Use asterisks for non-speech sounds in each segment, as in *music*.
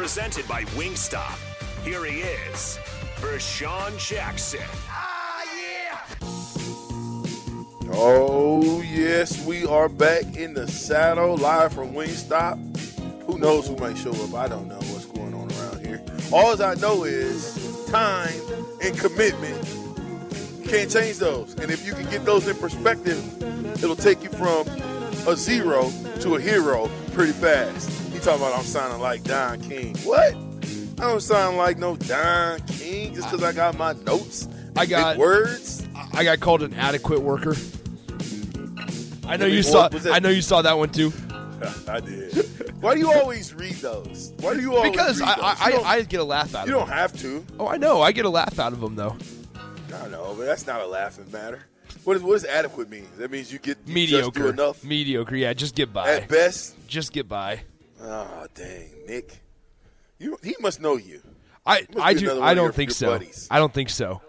Presented by Wingstop. Here he is, Vershawn Jackson. Ah, yeah! Oh, yes, we are back in the saddle, live from Wingstop. Who knows who might show up? I don't know what's going on around here. All I know is time and commitment. You can't change those. And if you can get those in perspective, it'll take you from a zero to a hero pretty fast. He talking about I'm sounding like Don King. What? I don't sound like no Don King just because I got my notes. I got words. I got called an adequate worker. I know you saw. that? I know you saw that one too. *laughs* I did. Why do you always read those? Why do you always Because read I? I, I, I get a laugh out of you don't them. have to. Oh, I know. I get a laugh out of them though. I know, but that's not a laughing matter. What, is, what does adequate mean? That means you get you Mediocre. Enough Mediocre. Yeah, just get by. at best. Just get by. Oh dang, Nick, you he must know you. I I do. I don't your- think your so. buddies. I don't think so.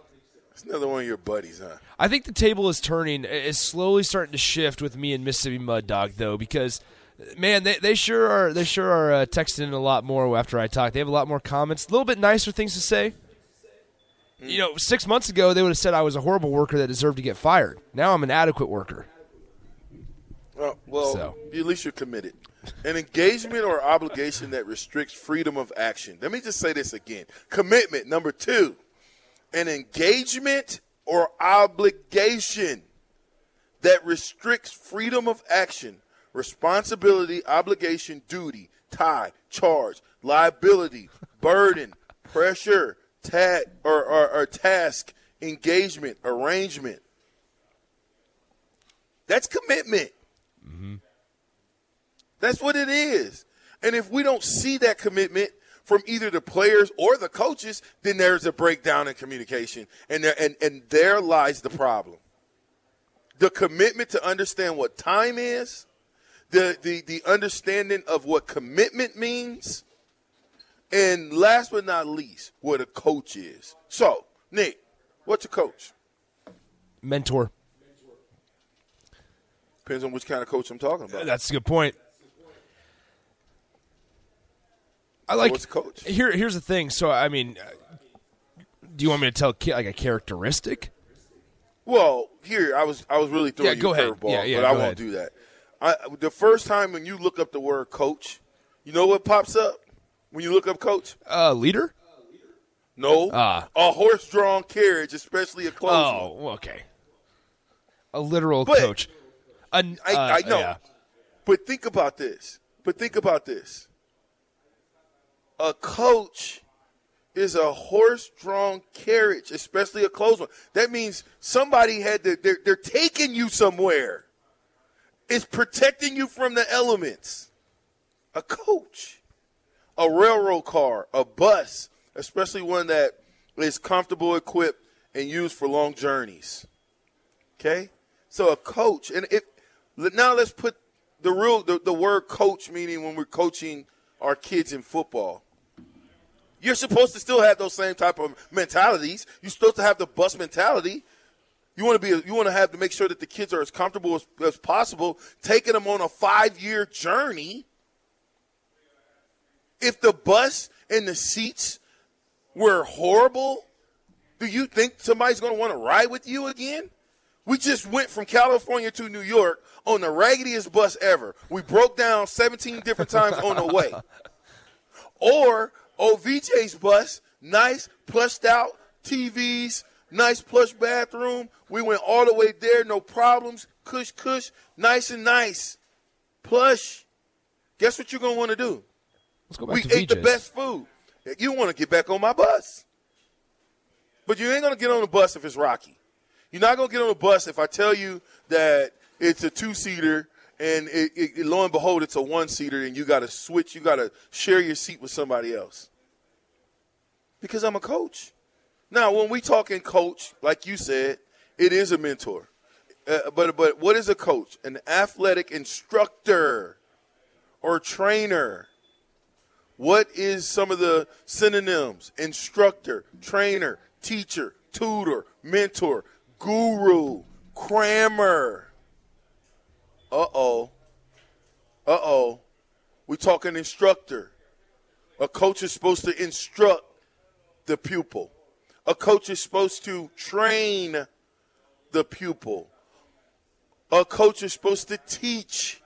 It's another one of your buddies, huh? I think the table is turning. It's slowly starting to shift with me and Mississippi Mud Dog though, because man, they, they sure are. They sure are uh, texting in a lot more after I talk. They have a lot more comments, a little bit nicer things to say. You know, six months ago they would have said I was a horrible worker that deserved to get fired. Now I'm an adequate worker. Well, well So. at least you're committed. An engagement or obligation that restricts freedom of action. Let me just say this again. Commitment, number two. An engagement or obligation that restricts freedom of action, responsibility, obligation, duty, tie, charge, liability, burden, pressure, ta- or, or, or task, engagement, arrangement. That's commitment. Mm-hmm. That's what it is. And if we don't see that commitment from either the players or the coaches, then there's a breakdown in communication. And there, and, and there lies the problem. The commitment to understand what time is, the, the, the understanding of what commitment means, and last but not least, what a coach is. So, Nick, what's a coach? Mentor. Depends on which kind of coach I'm talking about. That's a good point. I like what's coach? Here, here's the thing. So, I mean, uh, do you want me to tell like a characteristic? Well, here I was I was really throwing Yeah, go a ahead. curveball, Yeah, yeah, but I won't ahead. do that. I, the first time when you look up the word coach, you know what pops up when you look up coach? Uh, leader. No, Ah. a horse-drawn carriage, especially a close. Oh, one. okay. A literal But- coach. An- I, uh, I know, yeah. but think about this. But think about this. A coach is a horse-drawn carriage, especially a close one. That means somebody had to. They're, they're taking you somewhere. It's protecting you from the elements. A coach, a railroad car, a bus, especially one that is comfortable, equipped, and used for long journeys. Okay, so a coach, and if now let's put the real the, the word coach meaning when we're coaching our kids in football. You're supposed to still have those same type of mentalities. You're supposed to have the bus mentality. You want to be, you want to have to make sure that the kids are as comfortable as, as possible, taking them on a five year journey. If the bus and the seats were horrible, do you think somebody's going to want to ride with you again? We just went from California to New York on the raggediest bus ever. We broke down 17 different times on the way. *laughs* Or Oh, OVJ's bus, nice, plushed out TVs, nice plush bathroom. We went all the way there, no problems. Cush, cush, nice and nice. Plush. Guess what you're going to want to do? Let's go back we ate the best food. You want to get back on my bus. But you ain't going to get on the bus if it's rocky. You're not going to get on the bus if I tell you that it's a two seater and it, it, lo and behold, it's a one seater and you got to switch. You got to share your seat with somebody else. Because I'm a coach. Now, when we talk in coach, like you said, it is a mentor. Uh, but but what is a coach? An athletic instructor or trainer. What is some of the synonyms? Instructor, trainer, teacher, tutor, mentor, guru, crammer. Uh oh. Uh oh. We talking instructor. A coach is supposed to instruct the pupil. A coach is supposed to train the pupil. A coach is supposed to teach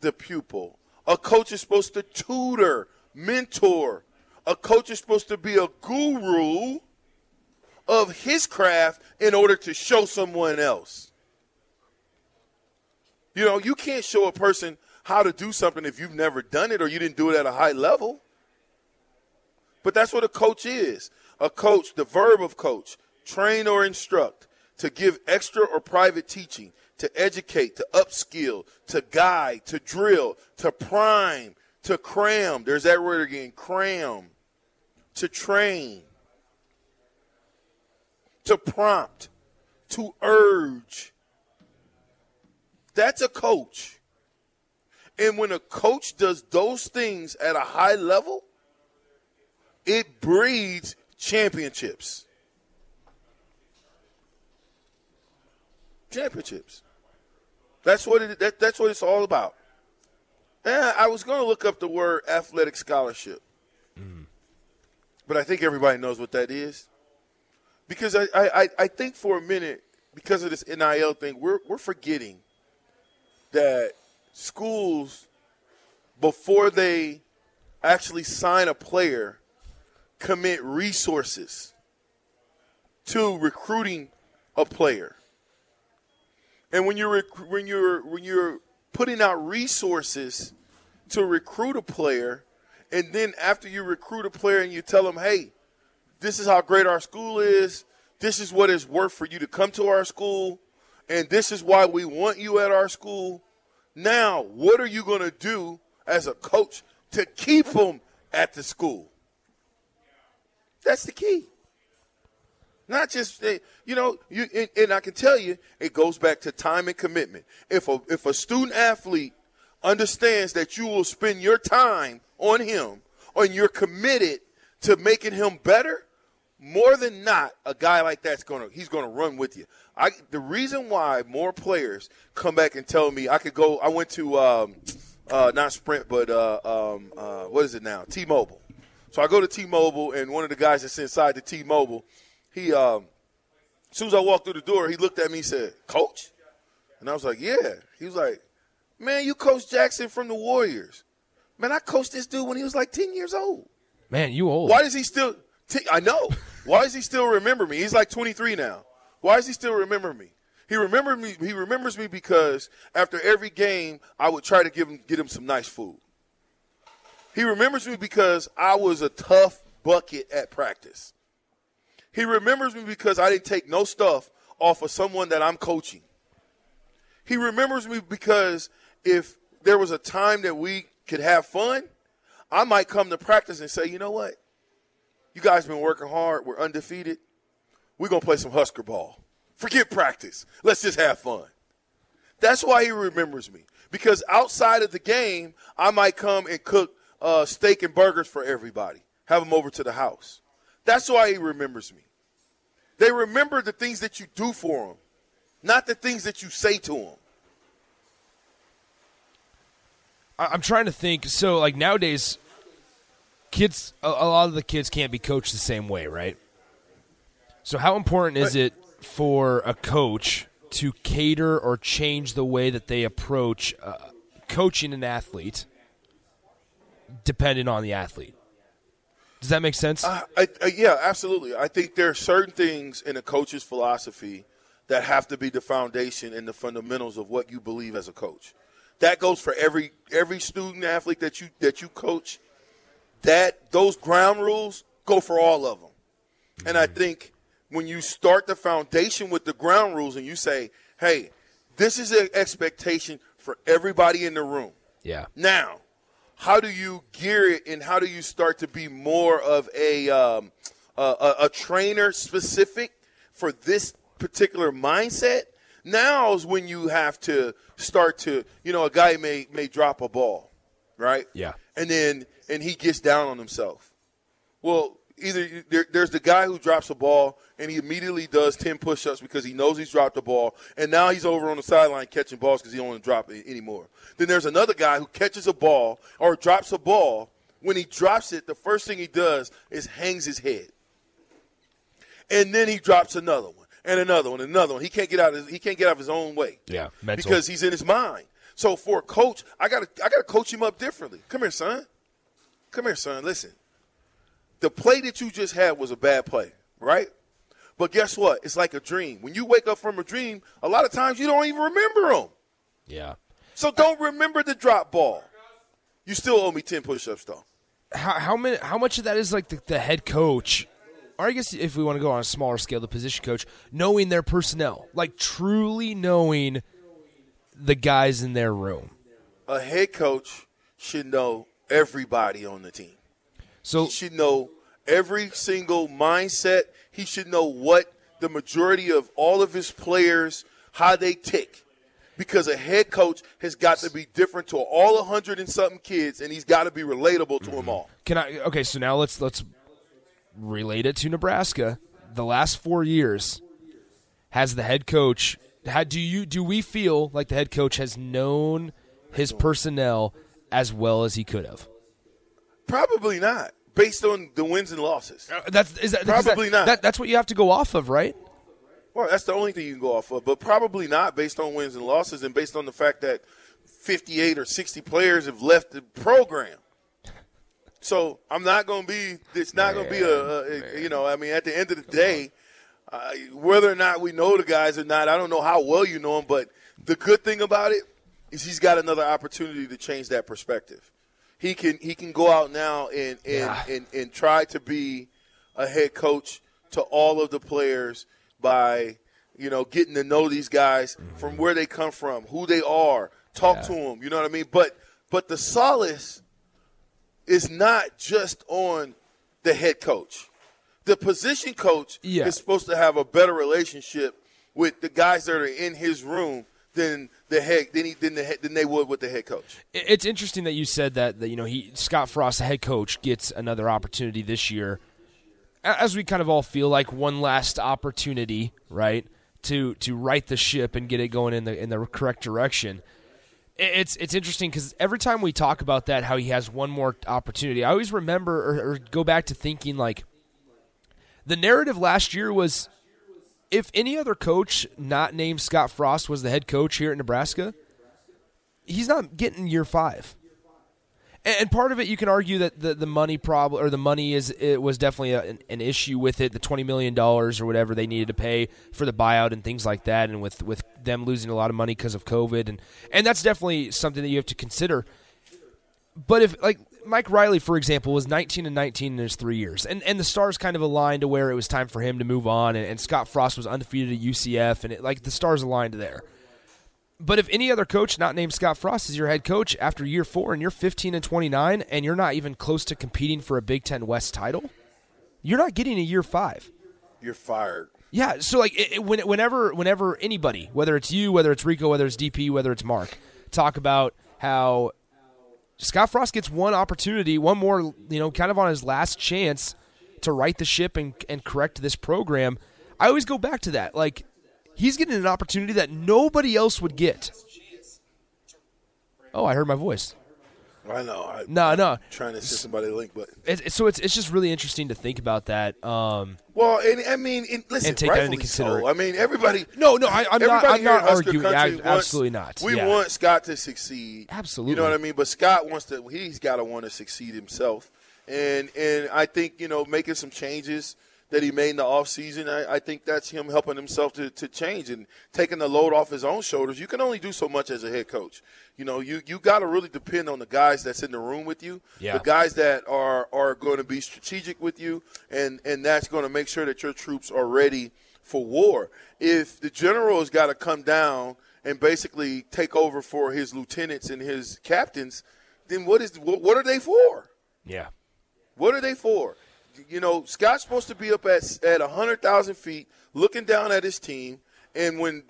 the pupil. A coach is supposed to tutor, mentor. A coach is supposed to be a guru of his craft in order to show someone else. You know, you can't show a person how to do something if you've never done it or you didn't do it at a high level. But that's what a coach is. A coach, the verb of coach, train or instruct, to give extra or private teaching, to educate, to upskill, to guide, to drill, to prime, to cram. There's that word again, cram. To train, to prompt, to urge. That's a coach. And when a coach does those things at a high level, it breeds championships. Championships. That's what it. That, that's what it's all about. And I was going to look up the word athletic scholarship, mm. but I think everybody knows what that is. Because I, I, I think for a minute, because of this NIL thing, we're we're forgetting that schools before they actually sign a player commit resources to recruiting a player. And when you're when you're when you're putting out resources to recruit a player, and then after you recruit a player and you tell them, "Hey, this is how great our school is. This is what it's worth for you to come to our school, and this is why we want you at our school." Now, what are you going to do as a coach to keep them at the school? That's the key. Not just eh, you know, you and, I can tell you, it goes back to time and commitment. If a if a student athlete understands that you will spend your time on him, and you're committed to making him better, more than not, a guy like that's gonna he's gonna run with you. I the reason why more players come back and tell me I could go. I went to um, uh, not Sprint, but uh, um, uh, what is it now? T-Mobile. So I go to T-Mobile, and one of the guys that's inside the T-Mobile, he um, as soon as I walked through the door, he looked at me and said, "Coach," and I was like, "Yeah." He was like, "Man, you coach Jackson from the Warriors." Man, I coached this dude when he was like ten years old. Man, you old. Why does he still? T- I know. Why does he still remember me? He's like 23 now. Why does he still remember me? He remembered me. He remembers me because after every game, I would try to give him get him some nice food. He remembers me because I was a tough bucket at practice. He remembers me because I didn't take no stuff off of someone that I'm coaching. He remembers me because if there was a time that we could have fun, I might come to practice and say, you know what? You guys been working hard. We're undefeated. We're going to play some Husker ball. Forget practice. Let's just have fun. That's why he remembers me. Because outside of the game, I might come and cook uh, steak and burgers for everybody, have them over to the house. That's why he remembers me. They remember the things that you do for them, not the things that you say to them. I'm trying to think. So, like nowadays, kids, a, a lot of the kids can't be coached the same way, right? So, how important is it for a coach to cater or change the way that they approach uh, coaching an athlete, depending on the athlete? Does that make sense? Uh, I, I, yeah, absolutely. I think there are certain things in a coach's philosophy that have to be the foundation and the fundamentals of what you believe as a coach. That goes for every every student athlete that you that you coach. That those ground rules go for all of them. Mm-hmm. And I think when you start the foundation with the ground rules and you say, "Hey, this is an expectation for everybody in the room." Yeah. Now, how do you gear it and how do you start to be more of a um, a, a trainer specific for this particular mindset? Now is when you have to start to, you know, a guy may may drop a ball, right? Yeah. And then and he gets down on himself. Well, either there, there's the guy who drops a ball and he immediately does 10 push-ups because he knows he's dropped the ball and now he's over on the sideline catching balls because he don't want to drop it anymore. Then there's another guy who catches a ball or drops a ball. When he drops it the first thing he does is hangs his head. And then he drops another one and another one and another one. He can't get out of, he can't get out of his own way. Yeah mental. because he's in his mind. So for a coach i gotta i gotta coach him up differently. Come here son come here son listen the play that you just had was a bad play, right? But guess what? It's like a dream. When you wake up from a dream, a lot of times you don't even remember them. Yeah. So don't remember the drop ball. You still owe me ten push-ups, though. How, how many? How much of that is like the, the head coach, or I guess if we want to go on a smaller scale, the position coach knowing their personnel, like truly knowing the guys in their room. A head coach should know everybody on the team. So he should know every single mindset. He should know what the majority of all of his players how they tick. Because a head coach has got to be different to all hundred and something kids, and he's got to be relatable to mm-hmm. them all. Can I? Okay, so now let's let's relate it to Nebraska. The last four years, has the head coach? How do you do? We feel like the head coach has known his personnel as well as he could have. Probably not, based on the wins and losses. Uh, that's is that, probably that, not. That, that's what you have to go off of, right? Well, that's the only thing you can go off of, but probably not based on wins and losses, and based on the fact that 58 or 60 players have left the program. So I'm not going to be. It's not going to be a, a, You know, I mean, at the end of the day, uh, whether or not we know the guys or not, I don't know how well you know them, but the good thing about it is he's got another opportunity to change that perspective he can he can go out now and and, yeah. and, and try to be a head coach to all of the players by you know getting to know these guys mm-hmm. from where they come from, who they are, talk yeah. to them. You know what I mean? But but the solace is not just on the head coach. The position coach yeah. is supposed to have a better relationship with the guys that are in his room than head than, he, than, the, than they would with the head coach. It's interesting that you said that, that you know he Scott Frost, the head coach, gets another opportunity this year, as we kind of all feel like one last opportunity, right, to to right the ship and get it going in the in the correct direction. It's it's interesting because every time we talk about that, how he has one more opportunity, I always remember or, or go back to thinking like the narrative last year was if any other coach not named Scott Frost was the head coach here at Nebraska, he's not getting year five. And part of it, you can argue that the, the money problem or the money is it was definitely a, an, an, issue with it, the twenty million dollars or whatever they needed to pay for the buyout and things like that, and with with them losing a lot of money because of COVID, and and that's definitely something that you have to consider. But if like Mike Riley, for example, was 19 and 19 in his three years, and and the stars kind of aligned to where it was time for him to move on, and, and Scott Frost was undefeated at UCF, and it, like the stars aligned there. But if any other coach not named Scott Frost is your head coach after year four, and you're 15 and 29, and you're not even close to competing for a Big Ten West title, you're not getting a year five. You're fired. Yeah, so like it, it, when, whenever whenever anybody, whether it's you, whether it's Rico, whether it's DP, whether it's Mark, talk about how Scott Frost gets one opportunity, one more, you know, kind of on his last chance to right the ship and and correct this program. I always go back to that. Like he's getting an opportunity that nobody else would get. Oh, I heard my voice. I know. I, No, no. Trying to send somebody a link, but It, it- so it's it's just really interesting to think about that. Um, well, and I mean, and listen, And take that into consideration. So. I mean, everybody. No, no, I- I'm not- I'm not arguing. Country I- wants- absolutely not. We Yeah. want Scott to succeed. Absolutely. You know what I mean? But Scott wants to. He's got to want to succeed himself, and and I think you know making some changes that he made in the offseason, I, I think that's him helping himself to, to change and taking the load off his own shoulders. You can only do so much as a head coach. You know, you, you got to really depend on the guys that's in the room with you, Yeah. the guys that are, are going to be strategic with you, and, and that's going to make sure that your troops are ready for war. If the general has got to come down and basically take over for his lieutenants and his captains, then what is what, what are they for? yeah. What are they for? You know, Scott's supposed to be up at at hundred thousand feet, looking down at his team, and when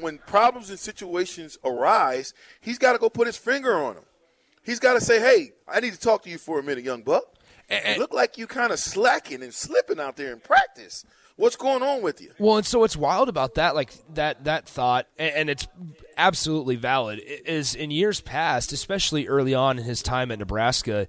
when problems and situations arise, he's got to go put his finger on them. He's got to say, "Hey, I need to talk to you for a minute, young buck. You look like you kind of slacking and slipping out there in practice. What's going on with you?" Well, and so what's wild about that, like that that thought, and, and it's absolutely valid, is in years past, especially early on in his time at Nebraska.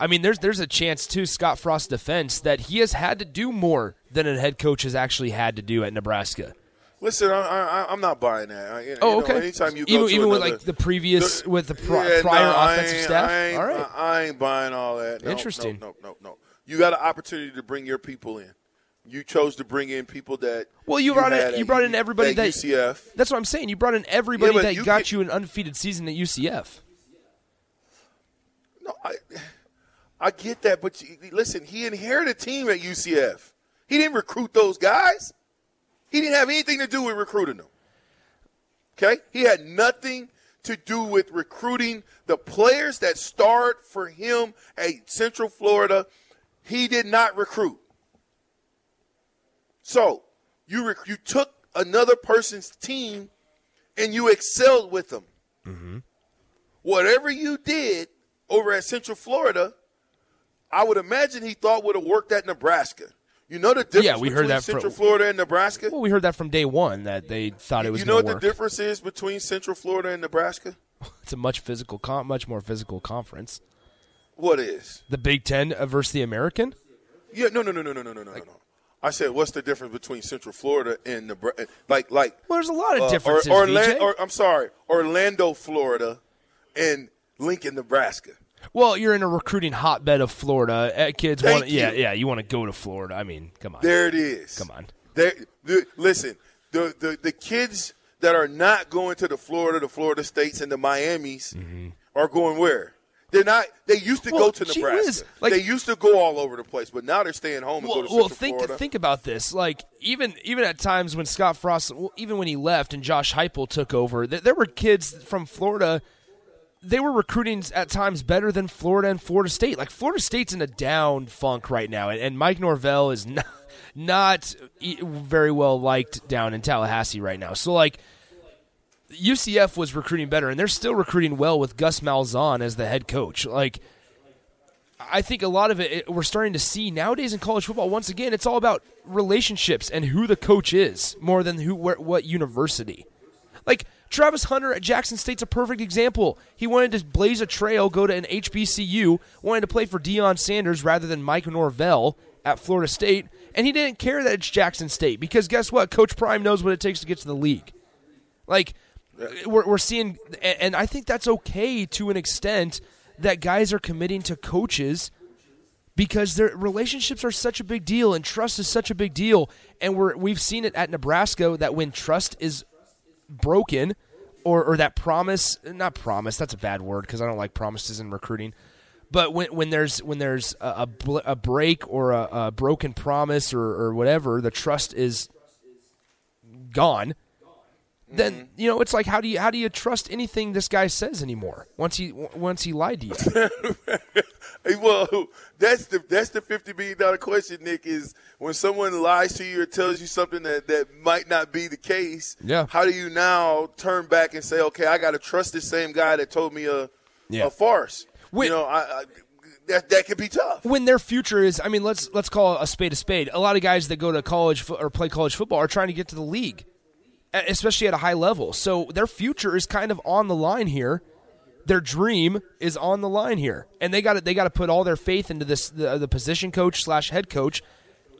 I mean, there's there's a chance too, Scott Frost's defense, that he has had to do more than a head coach has actually had to do at Nebraska. Listen, I, I, I'm not buying that. I, you Oh, know, okay. Anytime you even to even with like the previous with the pri- Yeah, prior no, offensive staff. I All right, I ain't buying all that. No, Interesting. No, no, no, no. You got an opportunity to bring your people in. You chose to bring in people that. Well, you brought in- you brought in everybody at that- UCF. that's what I'm saying. You brought in everybody Yeah, that you got can- you an undefeated season at UCF. No, I, I get that, but you, listen, he inherited a team at UCF. He didn't recruit those guys. He didn't have anything to do with recruiting them. Okay, he had nothing to do with recruiting the players that starred for him at Central Florida. He did not recruit. So you rec- you took another person's team and you excelled with them. Mm-hmm. Whatever you did over at Central Florida, I would imagine he thought would have worked at Nebraska. You know the difference Yeah, we heard between that from- Central Florida and Nebraska? Well, we heard that from day one that they thought it was you know what work. the difference is between Central Florida and Nebraska? *laughs* it's a much physical, much more physical conference. What is? The Big Ten versus the American. Yeah, no, no, no, no, no, no, no, no, no. I said, what's the difference between Central Florida and Nebraska? Like, like. Well, there's a lot of uh, differences. Or. Orla- or I'm sorry, Orlando, Florida, and Lincoln, Nebraska. Well, you're in a recruiting hotbed of Florida. Uh, kids Thank want, yeah, you. yeah, you want to go to Florida. I mean, come on. There it is. Come on. There, the, listen, the, the the kids that are not going to the Florida, the Florida states, and the Miamis are going where? They're not. They used to Mm-hmm. Well, go to Nebraska. whiz, like- they used to go all over the place, but now they're staying home and well, go to well, think Florida. think about this. Like even even at times when Scott Frost, even when he left and Josh Heupel took over, th- there were kids from Florida. They were recruiting at times better than Florida and Florida State. Like Florida State's in a down funk right now, and, and Mike Norvell is *laughs* not not very well liked down in Tallahassee right now. So like. UCF was recruiting better, and they're still recruiting well with Gus Malzahn as the head coach. Like, I think a lot of it, it we're starting to see nowadays in college football. Once again, it's all about relationships and who the coach is more than who where, what university. Like Travis Hunter at Jackson State's a perfect example. He wanted to blaze a trail, go to an HBCU, wanted to play for Deion Sanders rather than Mike Norvell at Florida State, and he didn't care that it's Jackson State because guess what? Coach Prime knows what it takes to get to the league. Like we're we're seeing, and and I think that's okay to an extent that guys are committing to coaches because their relationships are such a big deal and trust is such a big deal, and we're we've seen it at Nebraska that when trust is broken, or or that promise not promise that's a bad word because I don't like promises in recruiting, But when when there's when there's a a, bl- a break or a, a broken promise or, or whatever, the trust is gone. Then mm-hmm. you know it's like how do you how do you trust anything this guy says anymore? Once he once he lied to you. *laughs* Well, that's the that's the fifty million dollar question, Nick. Is when someone lies to you or tells you something that, that might not be the case. Yeah. How do you now turn back and say, okay, I got to trust the same guy that told me a Yeah. a farce? Wait. you know, I, I that that can be tough. when their future is I mean let's let's call a spade a spade. A lot of guys that go to college fo- or play college football are trying to get to the league, especially at a high level. So their future is kind of on the line here. Their dream is on the line here, and they got to they got to put all their faith into this the, the position coach slash head coach,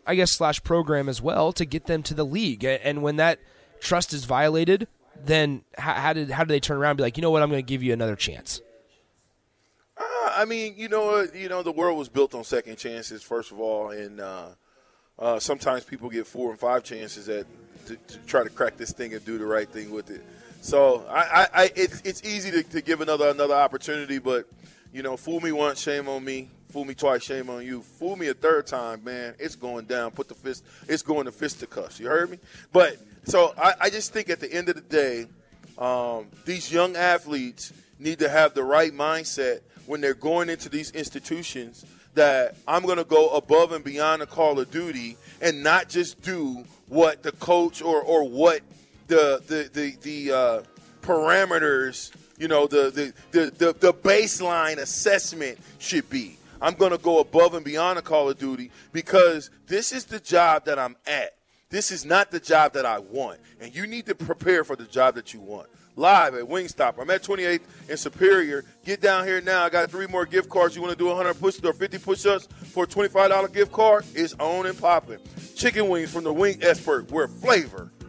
I guess slash program as well to get them to the league. And when that trust is violated, then how, how did how do they turn around and be like, you know what, I'm going to give you another chance? Uh, I mean, you know, you know, the world was built on second chances, first of all, and uh, uh, sometimes people get four and five chances at to, to try to crack this thing and do the right thing with it. So I, I, I it's it's easy to, to give another another opportunity, but you know, fool me once, shame on me. Fool me twice, shame on you. Fool me a third time, man, it's going down. Put the fist, it's going to fisticuffs. You heard me? But so I, I just think at the end of the day, um, these young athletes need to have the right mindset when they're going into these institutions that I'm going to go above and beyond the call of duty and not just do what the coach or, or what the the the, the uh, parameters, you know, the the, the the the baseline assessment should be. I'm going to go above and beyond the call of duty because this is the job that I'm at. This is not the job that I want, and you need to prepare for the job that you want. Live at Wingstop. I'm at 28th and Superior. Get down here now. I got three more gift cards. You want to do 100 push or 50 push-ups for a $25 gift card? It's on and popping. Chicken wings from the Wing Expert, where flavor